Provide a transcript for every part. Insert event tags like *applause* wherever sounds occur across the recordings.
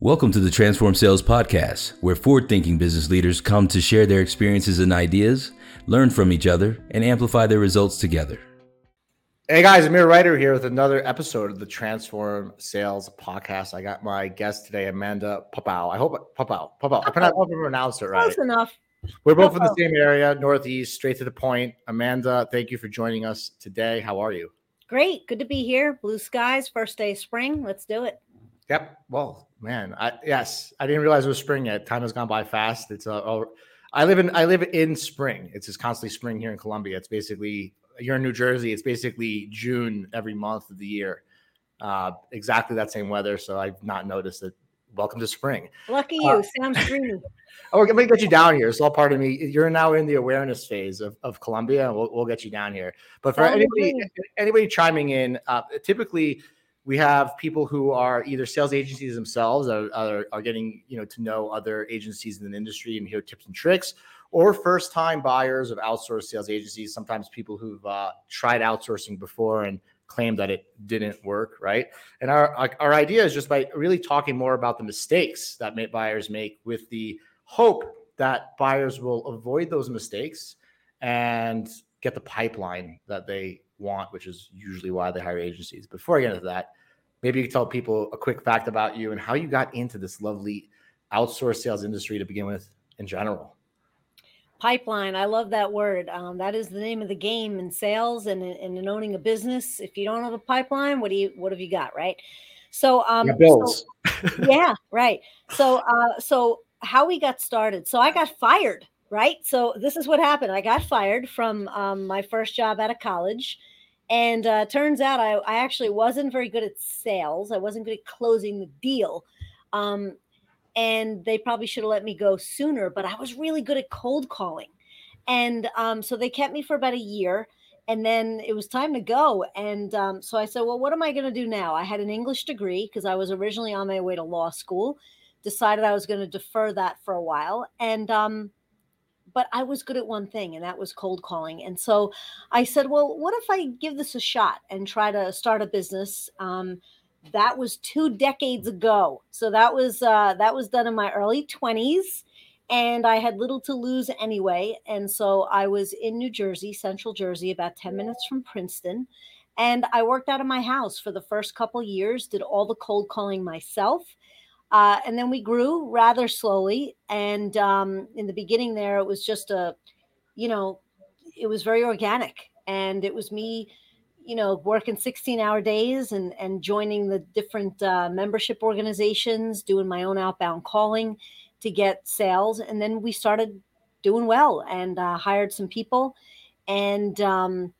Welcome to the Transform Sales Podcast, where forward thinking business leaders come to share their experiences and ideas, learn from each other, and amplify their results together. Hey guys, Amir Reiter here with another episode of the Transform Sales Podcast. I got my guest today, Amanda Popao. I hope Popao, Popao. I pronounce, I pronounced it right. Close enough. We're both in the same area, Northeast, straight to the point. Amanda, thank you for joining us today. How are you? Great. Good to be here. Blue skies, first day of spring. Let's do it. Yep. Well, man, I yes, I didn't realize it was spring yet. Time has gone by fast. It's uh, I live in I live in spring. It's just constantly spring here in Colombia. It's basically you're in New Jersey. It's basically June every month of the year. Uh, exactly that same weather. So I've not noticed it. Welcome to spring. Lucky you. Uh, Sounds dreamy. *laughs* Oh, we're gonna get you down here. It's all part of me. You're now in the awareness phase of, of Colombia, and we'll, we'll get you down here. But for anybody, anybody chiming in, uh, typically we have people who are either sales agencies themselves are, are, are, getting you know to know other agencies in the industry and hear tips and tricks or first time buyers of outsourced sales agencies sometimes people who've uh, tried outsourcing before and claim that it didn't work right and our our idea is just by really talking more about the mistakes that buyers make with the hope that buyers will avoid those mistakes and get the pipeline that they want, which is usually why they hire agencies. Before I get into that, maybe you could tell people a quick fact about you and how you got into this lovely outsourced sales industry to begin with in general. Pipeline. I love that word. Um, that is the name of the game in sales and, and in owning a business. If you don't have a pipeline, what do you, what have you got? Right. So, um, bills. So, *laughs* yeah, right. So, uh, so how we got started. So I got fired. Right. So this is what happened. I got fired from um, my first job out of college and uh, turns out I, I actually wasn't very good at sales. I wasn't good at closing the deal. Um, and they probably should have let me go sooner, but I was really good at cold calling. And um, so they kept me for about a year. And then it was time to go. And um, so I said, Well, what am I going to do now? I had an English degree because I was originally on my way to law school, decided I was going to defer that for a while. And um, but I was good at one thing, and that was cold calling. And so I said, well, what if I give this a shot and try to start a business? Um, that was two decades ago. So that was uh, that was done in my early 20s and I had little to lose anyway. And so I was in New Jersey, Central Jersey, about 10 minutes from Princeton. And I worked out of my house for the first couple years, did all the cold calling myself. Uh, and then we grew rather slowly. And um, in the beginning, there, it was just a, you know, it was very organic. And it was me, you know, working 16 hour days and, and joining the different uh, membership organizations, doing my own outbound calling to get sales. And then we started doing well and uh, hired some people. And um,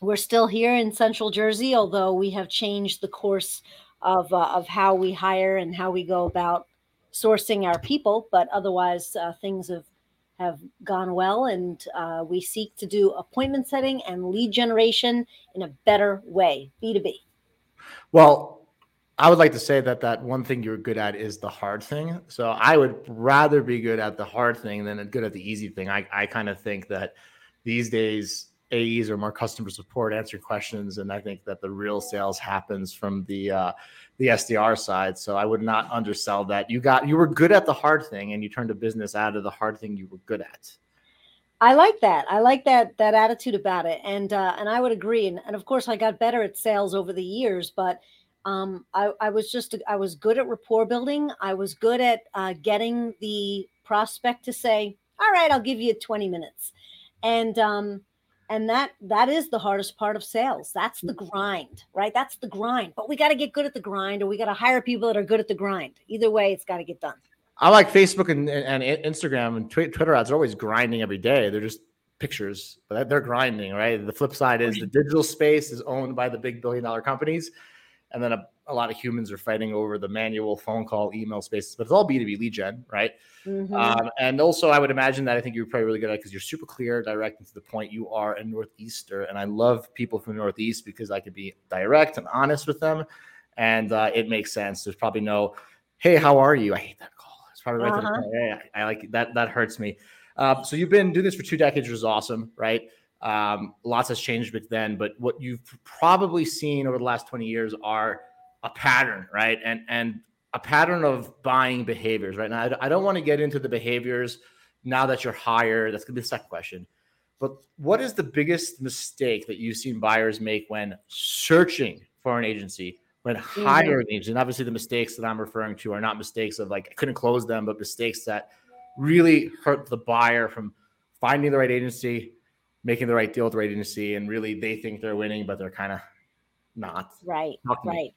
we're still here in Central Jersey, although we have changed the course of uh, of how we hire and how we go about sourcing our people. But otherwise, uh, things have have gone well, and uh, we seek to do appointment setting and lead generation in a better way, B two B. Well. I would like to say that that one thing you're good at is the hard thing. So I would rather be good at the hard thing than good at the easy thing. I, I kind of think that these days AEs or more customer support answering questions, and I think that the real sales happens from the uh, the SDR side. So I would not undersell that. You got you were good at the hard thing, and you turned a business out of the hard thing you were good at. I like that. I like that that attitude about it, and uh, and I would agree. And, and of course, I got better at sales over the years, but um, I, I was just I was good at rapport building. I was good at uh, getting the prospect to say, "All right, I'll give you 20 minutes," and um, and that that is the hardest part of sales. That's the mm. grind right? That's the grind. But we got to get good at the grind or we got to hire people that are good at the grind. Either way it's got to get done. I like facebook and, and instagram and twitter ads are always grinding every day. They're just pictures but they're grinding right? The flip side is the digital space is owned by the big billion dollar companies and then a, a lot of humans are fighting over the manual phone call email spaces but it's all b2b lead gen right? Mm-hmm. um, and also i would imagine that i think you're probably really good at because you're super clear direct and to the point you are a northeaster. And i love people from the northeast because i could be direct and honest with them. And uh, it makes sense. There's probably no hey how are you? I hate that call. It's probably right uh-huh. there. I, I like that that hurts me. Uh, so you've been doing this for two decades which is awesome right um, lots has changed back then, but what you've probably seen over the last 20 years are a pattern, right? And and a pattern of buying behaviors right now. I, I don't want to get into the behaviors now that you're hired. That's gonna be the second question. But what is the biggest mistake that you've seen buyers make when searching for an agency, when mm-hmm. hiring agents? And obviously, the mistakes that I'm referring to are not mistakes of like I couldn't close them, but mistakes that really hurt the buyer from finding the right agency, making the right deal with the right agency, and really they think they're winning, but they're kind of not. Right. Right.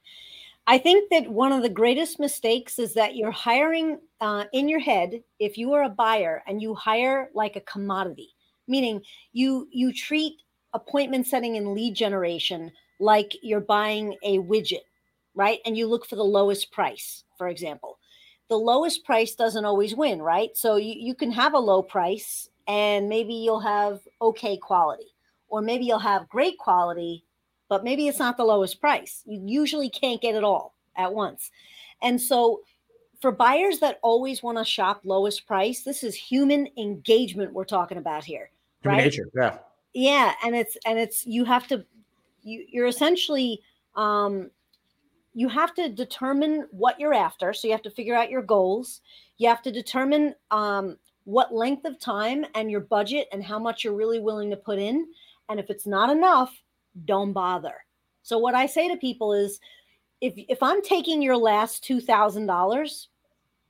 I think that one of the greatest mistakes is that you're hiring uh, in your head. If you are a buyer and you hire like a commodity, meaning you you treat appointment setting and lead generation like you're buying a widget, right? And you look for the lowest price, for example. The lowest price doesn't always win, right? So you, you can have a low price and maybe you'll have okay quality, or maybe you'll have great quality, but maybe it's not the lowest price. You usually can't get it all at once. And so for buyers that always want to shop lowest price, this is human engagement we're talking about here. Human right? nature, yeah. Yeah, and it's and it's you have to you you're essentially um you have to determine what you're after. So you have to figure out your goals. You have to determine um what length of time and your budget and how much you're really willing to put in. And if it's not enough, don't bother. So what I say to people is if if I'm taking your last $2,000,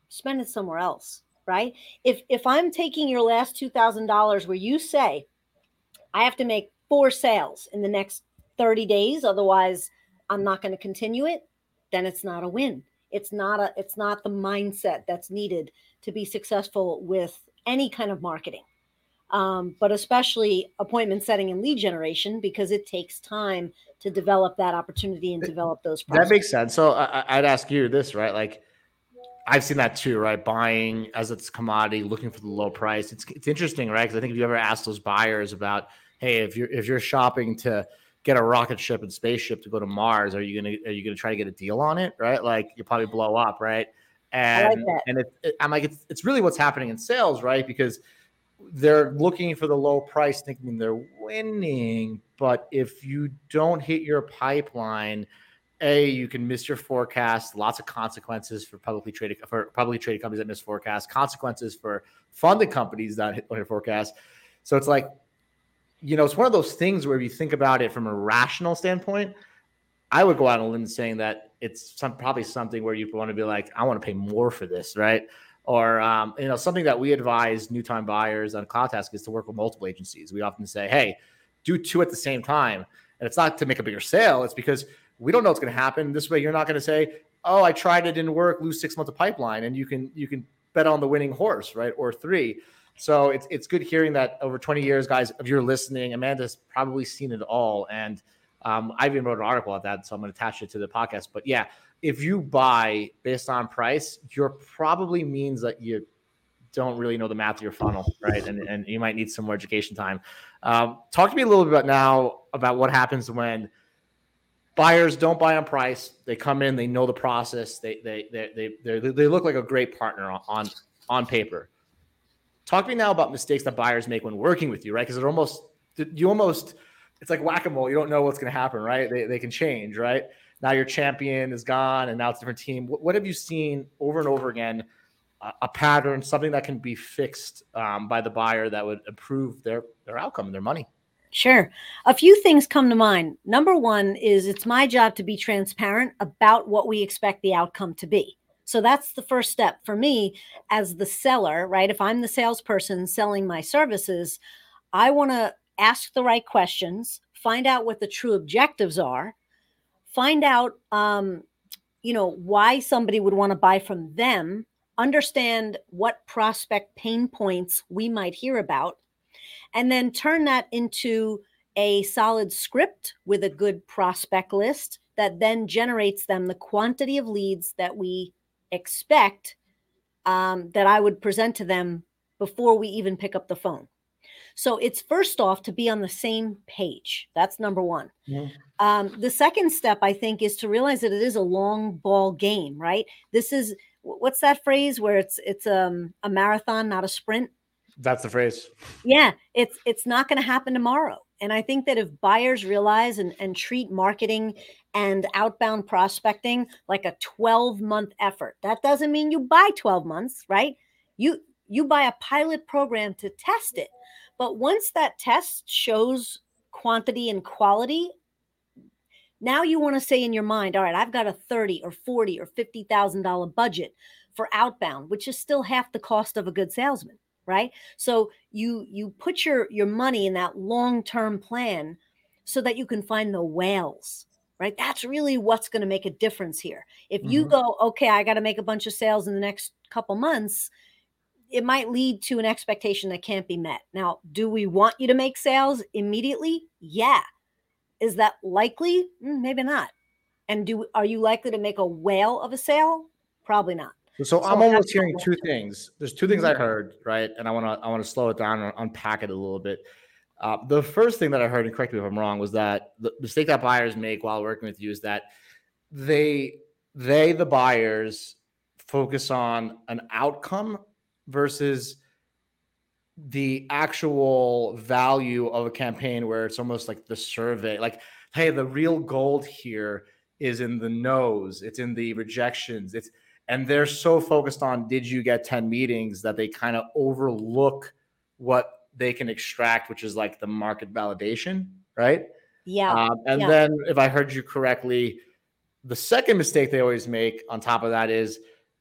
spend it somewhere else, right? If if I'm taking your last $2,000 where you say I have to make four sales in the next 30 days otherwise I'm not going to continue it, then it's not a win. It's not a it's not the mindset that's needed to be successful with any kind of marketing. Um, but especially appointment setting and lead generation because it takes time to develop that opportunity and develop those. That makes sense. So I, would ask you this, right? Like I've seen that too, right? Buying as it's commodity, looking for the low price. It's it's interesting, right? Because I think if you ever ask those buyers about, hey, if you're if you're shopping to get a rocket ship and spaceship to go to Mars, are you gonna are you gonna try to get a deal on it, right? Like you probably blow up, right? And like and it, it, I'm like it's it's really what's happening in sales, right? Because they're looking for the low price, thinking they're winning. But if you don't hit your pipeline, a you can miss your forecast lots of consequences for publicly traded for publicly traded companies that miss forecast consequences for funded companies that hit their forecast so it's like you know it's one of those things where if you think about it from a rational standpoint i would go out on a limb saying that it's some probably something where you want to be like i want to pay more for this right or um, you know something that we advise new time buyers on CloudTask is to work with multiple agencies we often say hey do two at the same time and it's not to make a bigger sale it's because we don't know what's going to happen. This way, you're not going to say, "Oh, I tried it, didn't work." Lose six months of pipeline, and you can you can bet on the winning horse, right, or three. So it's it's good hearing that over 20 years, guys, if you're listening, Amanda's probably seen it all, and um, I even wrote an article about that, so I'm going to attach it to the podcast. But yeah, if you buy based on price, you're probably means that you don't really know the math of your funnel, right? And and you might need some more education time. Um, talk to me a little bit about now about what happens when buyers don't buy on price. They come in, they know the process. They they they they they look like a great partner on on paper. Talk to me now about mistakes that buyers make when working with you, right? Because it almost you almost it's like whack a mole. You don't know what's going to happen, right? They they can change, right? Now your champion is gone, and now it's a different team. What, what have you seen over and over again? a pattern, something that can be fixed um, by the buyer that would improve their their outcome and their money. Sure. A few things come to mind. Number one is it's my job to be transparent about what we expect the outcome to be. So that's the first step for me as the seller, right? If I'm the salesperson selling my services, I want to ask the right questions, find out what the true objectives are, find out, um, you know, why somebody would want to buy from them, understand what prospect pain points we might hear about, and then turn that into a solid script with a good prospect list that then generates them the quantity of leads that we expect um, that I would present to them before we even pick up the phone. So it's first off to be on the same page. That's number one. Yeah. Um, the second step, I think, is to realize that it is a long ball game, right? This is what's that phrase where it's it's um, a marathon, not a sprint. That's the phrase. Yeah, it's it's not going to happen tomorrow. And I think that if buyers realize and, and treat marketing and outbound prospecting like a 12 month effort, that doesn't mean you buy 12 months, right? You you buy a pilot program to test it. But once that test shows quantity and quality, now you want to say in your mind, all right, I've got a 30 or 40 or $50,000 budget for outbound, which is still half the cost of a good salesman, right? So you you put your your money in that long-term plan so that you can find the whales, right? That's really what's going to make a difference here. If you mm-hmm. go, okay, I got to make a bunch of sales in the next couple months, it might lead to an expectation that can't be met. Now, do we want you to make sales immediately? Yeah. Is that likely? Mm, maybe not. And do are you likely to make a whale of a sale? Probably not. So, so I'm almost hearing two things. There's two things I mm-hmm. heard, right? And I want to I want to slow it down and unpack it a little bit. Uh, the first thing that I heard, and correct me if I'm wrong, was that the mistake that buyers make while working with you is that they they the buyers focus on an outcome versus the actual value of a campaign where it's almost like the survey like hey the real gold here is in the no's it's in the rejections it's and they're so focused on did you get 10 meetings that they kind of overlook what they can extract which is like the market validation right yeah um, and yeah. then if i heard you correctly the second mistake they always make on top of that is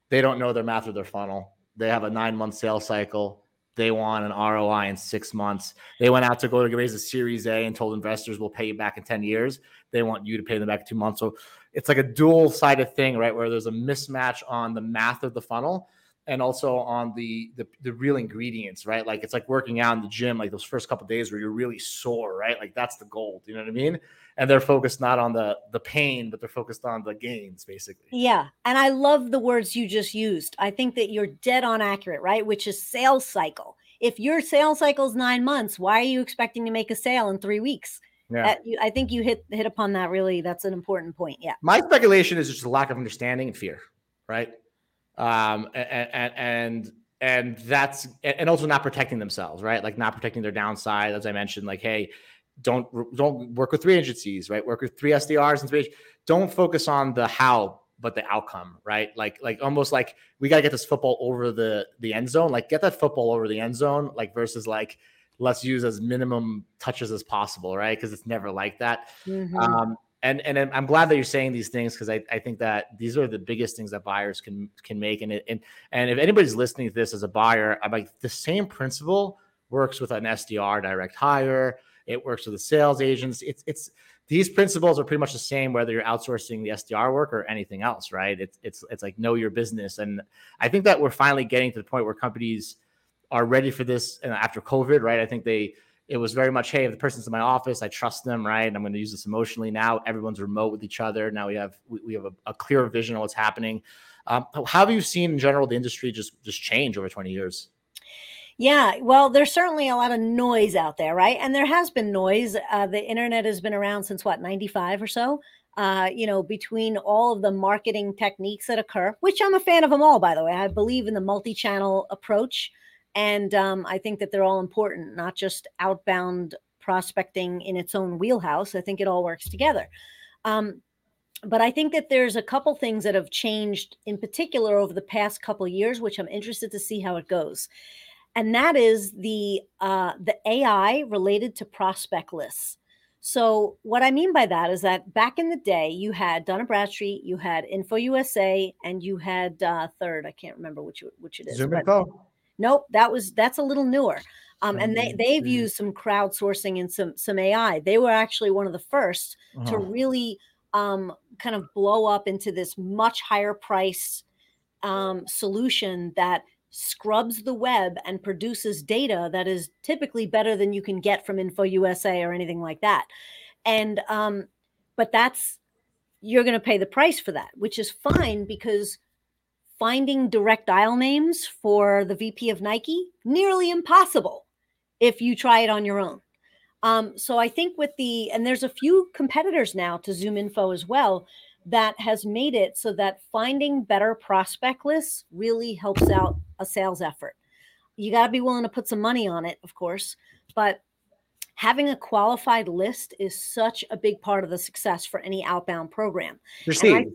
they don't know their math or their funnel they have a nine month sales cycle. They want an ROI in six months. They went out to go to raise a Series A and told investors we'll pay you back in 10 years. They want you to pay them back in two months. So it's like a dual sided thing, right? Where there's a mismatch on the math of the funnel and also on the, the the real ingredients, right? Like it's like working out in the gym, like those first couple days where you're really sore, right? Like that's the gold. You know what I mean? And they're focused not on the the pain, but they're focused on the gains, basically. Yeah, and I love the words you just used. I think that you're dead on accurate, right? Which is sales cycle. If your sales cycle is nine months, why are you expecting to make a sale in three weeks? Yeah. I think you hit hit upon that. Really, that's an important point. Yeah. My speculation is just a lack of understanding and fear, right? Um, and, and and that's and also not protecting themselves, right? Like not protecting their downside, as I mentioned. Like, hey, don't don't work with three agencies, right? Work with three SDRs and three. Don't focus on the how, but the outcome, right? Like like almost like we got to get this football over the the end zone. Like get that football over the end zone, like versus like let's use as minimum touches as possible, right? Because it's never like that. Mm-hmm. Um, and and I'm glad that you're saying these things because I, I think that these are the biggest things that buyers can can make and and and if anybody's listening to this as a buyer, I'm like the same principle works with an SDR direct hire. It works with the sales agents. It's it's these principles are pretty much the same whether you're outsourcing the SDR work or anything else, right? It's it's it's like know your business, and I think that we're finally getting to the point where companies are ready for this. And after COVID, right? I think they it was very much, hey, if the person's in my office, I trust them, right? I'm going to use this emotionally. Now everyone's remote with each other. Now we have we, we have a, a clear vision of what's happening. Um, how have you seen in general the industry just just change over 20 years? Yeah, well, there's certainly a lot of noise out there, right? And there has been noise. Uh, the internet has been around since what 95 or so. Uh, you know, between all of the marketing techniques that occur, which I'm a fan of them all, by the way. I believe in the multi-channel approach. And um, I think that they're all important, not just outbound prospecting in its own wheelhouse. I think it all works together. Um, but I think that there's a couple things that have changed in particular over the past couple years, which I'm interested to see how it goes. And that is the uh, the AI related to prospect lists. So what I mean by that is that back in the day, you had Dun & Bradstreet, you had Info USA, and you had uh, third. I can't remember which which it is. ZoomInfo. Nope, that was that's a little newer. Um, and they they've used some crowdsourcing and some some AI. They were actually one of the 1st uh-huh. to really um, kind of blow up into this much higher price um, solution that scrubs the web and produces data that is typically better than you can get from InfoUSA or anything like that. And um, but that's you're going to pay the price for that, which is fine because finding direct dial names for the VP of Nike nearly impossible if you try it on your own. Um, so I think with the and there's a few competitors now to ZoomInfo as well that has made it so that finding better prospect lists really helps out a sales effort. You got to be willing to put some money on it, of course, but having a qualified list is such a big part of the success for any outbound program. I,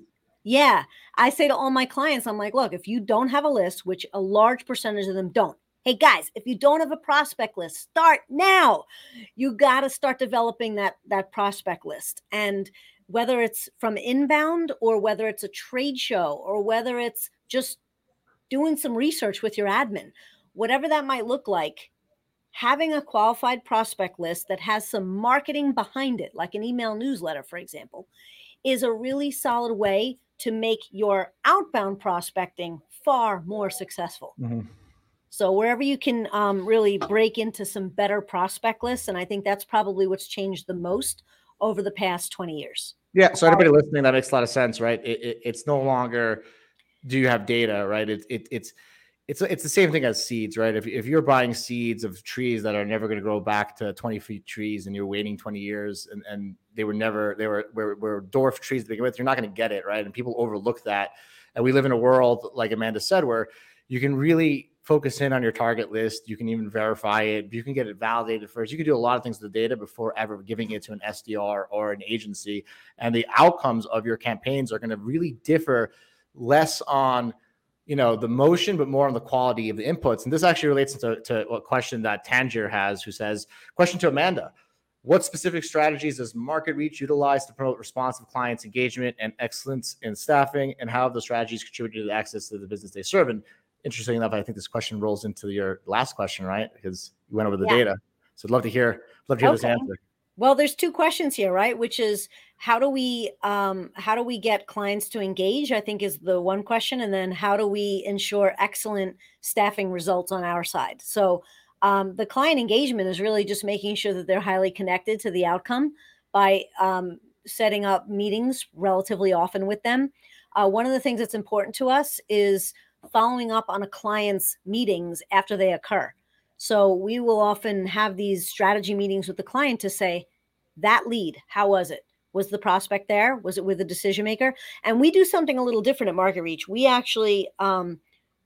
yeah. I say to all my clients, I'm like, look, if you don't have a list, which a large percentage of them don't, hey guys, if you don't have a prospect list, start now. You got to start developing that that prospect list. And whether it's from inbound or whether it's a trade show or whether it's just doing some research with your admin, whatever that might look like, having a qualified prospect list that has some marketing behind it, like an email newsletter, for example, is a really solid way to make your outbound prospecting far more successful. Mm-hmm. So wherever you can um, really break into some better prospect lists, and I think that's probably what's changed the most over the past 20 years. Yeah. So everybody listening, that makes a lot of sense, right? It, it, it's no longer do you have data, right? It, it, it's it's it's the same thing as seeds, right? If, if you're buying seeds of trees that are never going to grow back to 20 feet trees and you're waiting 20 years and, and they were never they were were, were dwarf trees to begin with, you're not going to get it, right? And people overlook that. And we live in a world, like Amanda said, where you can really focus in on your target list. You can even verify it. You can get it validated first. You can do a lot of things with the data before ever giving it to an SDR or an agency. And the outcomes of your campaigns are going to really differ less on you know the motion but more on the quality of the inputs and this actually relates to, to a question that tangier has who says question to amanda what specific strategies does MarketReach utilize to promote responsive clients engagement and excellence in staffing and how have the strategies contributed to the access to the business they serve and interesting enough, I think this question rolls into your last question, right? Because you went over the yeah. data. So I'd love to hear, love to hear okay. this answer. Well, there's two questions here, right? Which is how do we um, how do we get clients to engage? I think is the one question, and then how do we ensure excellent staffing results on our side? So um, the client engagement is really just making sure that they're highly connected to the outcome by um, setting up meetings relatively often with them. Uh, one of the things that's important to us is following up on a client's meetings after they occur. So we will often have these strategy meetings with the client to say, that lead, how was it? Was the prospect there? Was it with the decision maker? And we do something a little different at MarketReach. We actually um,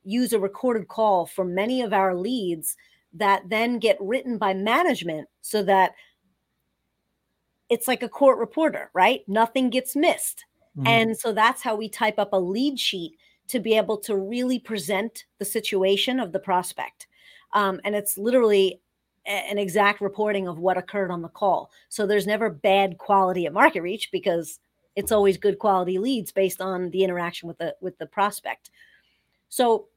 use a recorded call for many of our leads that then get written by management so that it's like a court reporter, right? Nothing gets missed. Mm-hmm. And so that's how we type up a lead sheet to be able to really present the situation of the prospect. Um, and it's literally an exact reporting of what occurred on the call. So there's never bad quality at MarketReach because it's always good quality leads based on the interaction with the with the prospect. So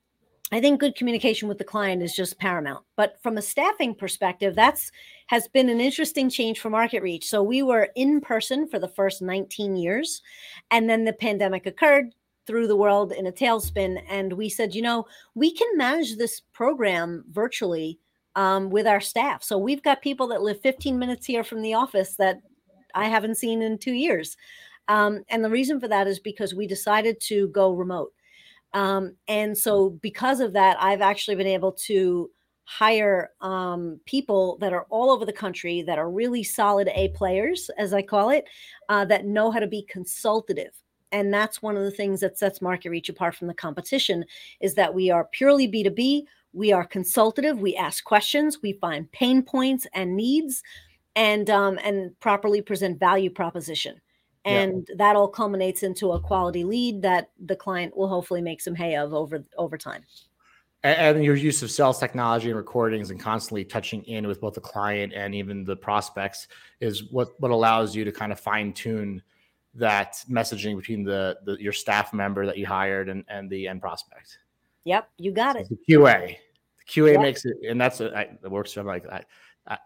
I think good communication with the client is just paramount. But from a staffing perspective, that's has been an interesting change for MarketReach. So we were in person for the first 19 years, and then the pandemic occurred through the world in a tailspin. And we said, you know, we can manage this program virtually um, with our staff. So we've got people that live 15 minutes here from the office that I haven't seen in two years. Um, and the reason for that is because we decided to go remote. Um, and so, because of that, I've actually been able to hire um, people that are all over the country that are really solid A players, as I call it, uh, that know how to be consultative. And that's one of the things that sets MarketReach apart from the competition is that we are purely b2b we are consultative. We ask questions. We find pain points and needs and um, and properly present value proposition and yeah. that all culminates into a quality lead that the client will hopefully make some hay of over over time and your use of sales technology and recordings and constantly touching in with both the client and even the prospects is what what allows you to kind of fine tune that messaging between the, the your staff member that you hired and, and the end prospect. Yep, you got it. The QA, the QA yep. makes it, and that's a, I, it works. I'm like I,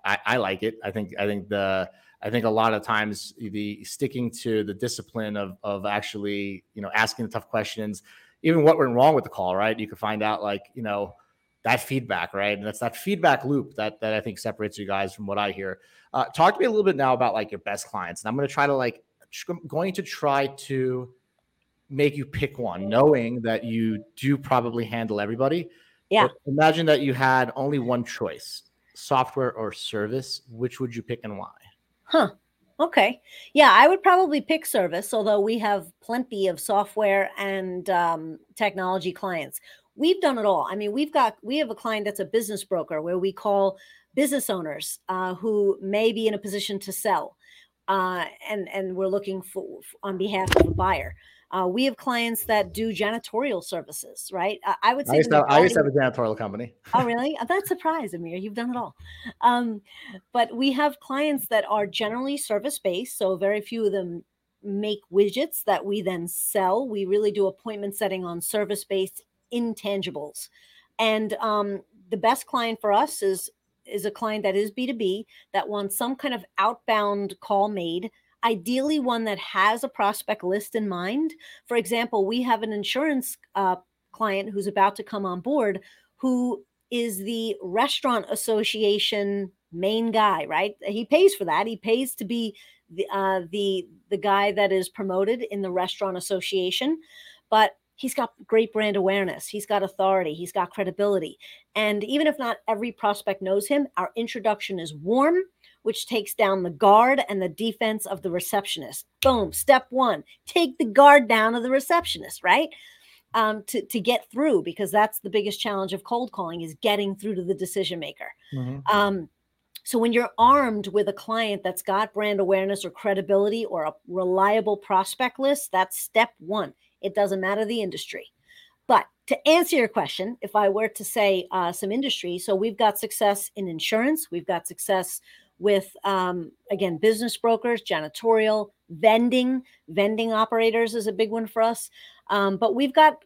I, I like it. I think I think the I think a lot of times the sticking to the discipline of of actually you know asking the tough questions, even what went wrong with the call, right? You can find out like you know that feedback, right? And that's that feedback loop that that I think separates you guys from what I hear. Uh, talk to me a little bit now about like your best clients, and I'm going to try to like going to try to make you pick one, knowing that you do probably handle everybody. Yeah. But imagine that you had only one choice software or service. Which would you pick and why? Huh. Okay. Yeah, I would probably pick service, although we have plenty of software and um, technology clients. we've done it all. I mean, we've got we have a client that's a business broker where we call business owners uh, who may be in a position to sell, uh, and and we're looking for on behalf of a buyer. Uh, we have clients that do janitorial services, right? Uh, I would say I used, to, I used, to, have a janitorial company. oh, really? That's surprise, Amir. You've done it all. Um, but we have clients that are generally service based, so very few of them make widgets that we then sell. We really do appointment setting on service based intangibles, and um, the best client for us is is a client that is B2B that wants some kind of outbound call made ideally one that has a prospect list in mind. For example, we have an insurance uh, client who's about to come on board who is the restaurant association main guy, right? He pays for that. He pays to be the uh, the the guy that is promoted in the restaurant association, but he's got great brand awareness. He's got authority. He's got credibility. And even if not every prospect knows him, our introduction is warm which takes down the guard and the defense of the receptionist. Boom. Step one take the guard down of the receptionist, right? Um, to, to get through, because that's the biggest challenge of cold calling is getting through to the decision maker. Mm-hmm. Um, so when you're armed with a client that's got brand awareness or credibility or a reliable prospect list, that's step one. It doesn't matter the industry. But to answer your question, if I were to say uh, some industry, so we've got success in insurance, we've got success with um, again business brokers janitorial vending vending operators is a big one for us. Um, but we've got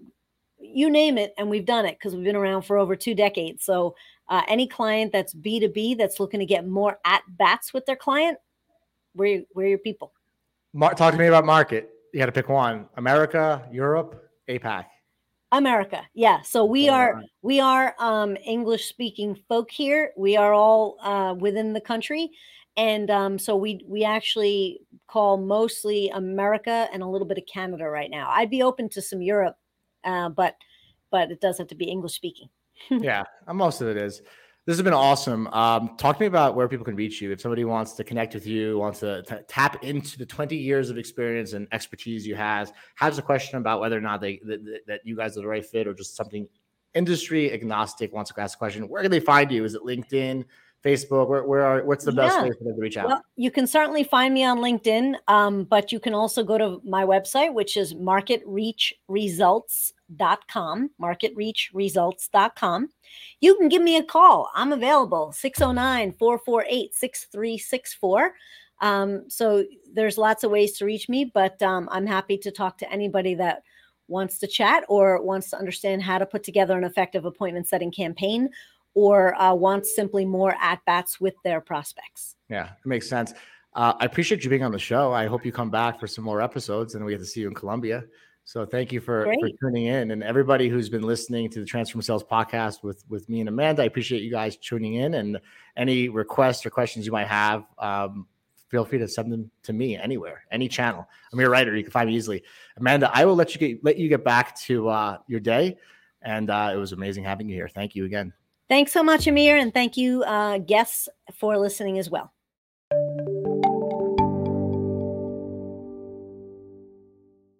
you name it and we've done it because we've been around for over two decades. So uh, any client that's b2b that's looking to get more at bats with their client we're, we're your people. Talk to me about market. You got to pick one. America europe apac America. Yeah. So we are we are um English speaking folk here. We are all uh within the country. And um so we we actually call mostly America and a little bit of Canada right now. I'd be open to some Europe, uh, but but it does have to be English speaking. *laughs* yeah, most of it is. This has been awesome. Um, talk to me about where people can reach you. If somebody wants to connect with you, wants to t- tap into the 20 years of experience and expertise you has, has a question about whether or not they that you guys are the right fit or just something industry agnostic wants to ask a question, where can they find you? Is it LinkedIn? Facebook? Where, where are, what's the best yeah. way for them to reach out? Well, you can certainly find me on LinkedIn, um, but you can also go to my website, which is marketreachresults.com, marketreachresults.com. You can give me a call. I'm available 609 448 6364. Um, so there's lots of ways to reach me, but um, I'm happy to talk to anybody that wants to chat or wants to understand how to put together an effective appointment setting campaign or uh, wants simply more at bats with their prospects. Yeah, it makes sense. Uh, I appreciate you being on the show. I hope you come back for some more episodes and we get to see you in Colombia. So thank you for, for tuning in and everybody who's been listening to the Transform Sales podcast with, with me and Amanda. I appreciate you guys tuning in and any requests or questions you might have. Um, feel free to send them to me anywhere, any channel. I'm Amir Reiter. You can find me easily. Amanda, I will let you get, let you get back to uh, your day. And uh, it was amazing having you here. Thank you again. Thanks so much, Amir, and thank you, uh, guests, for listening as well.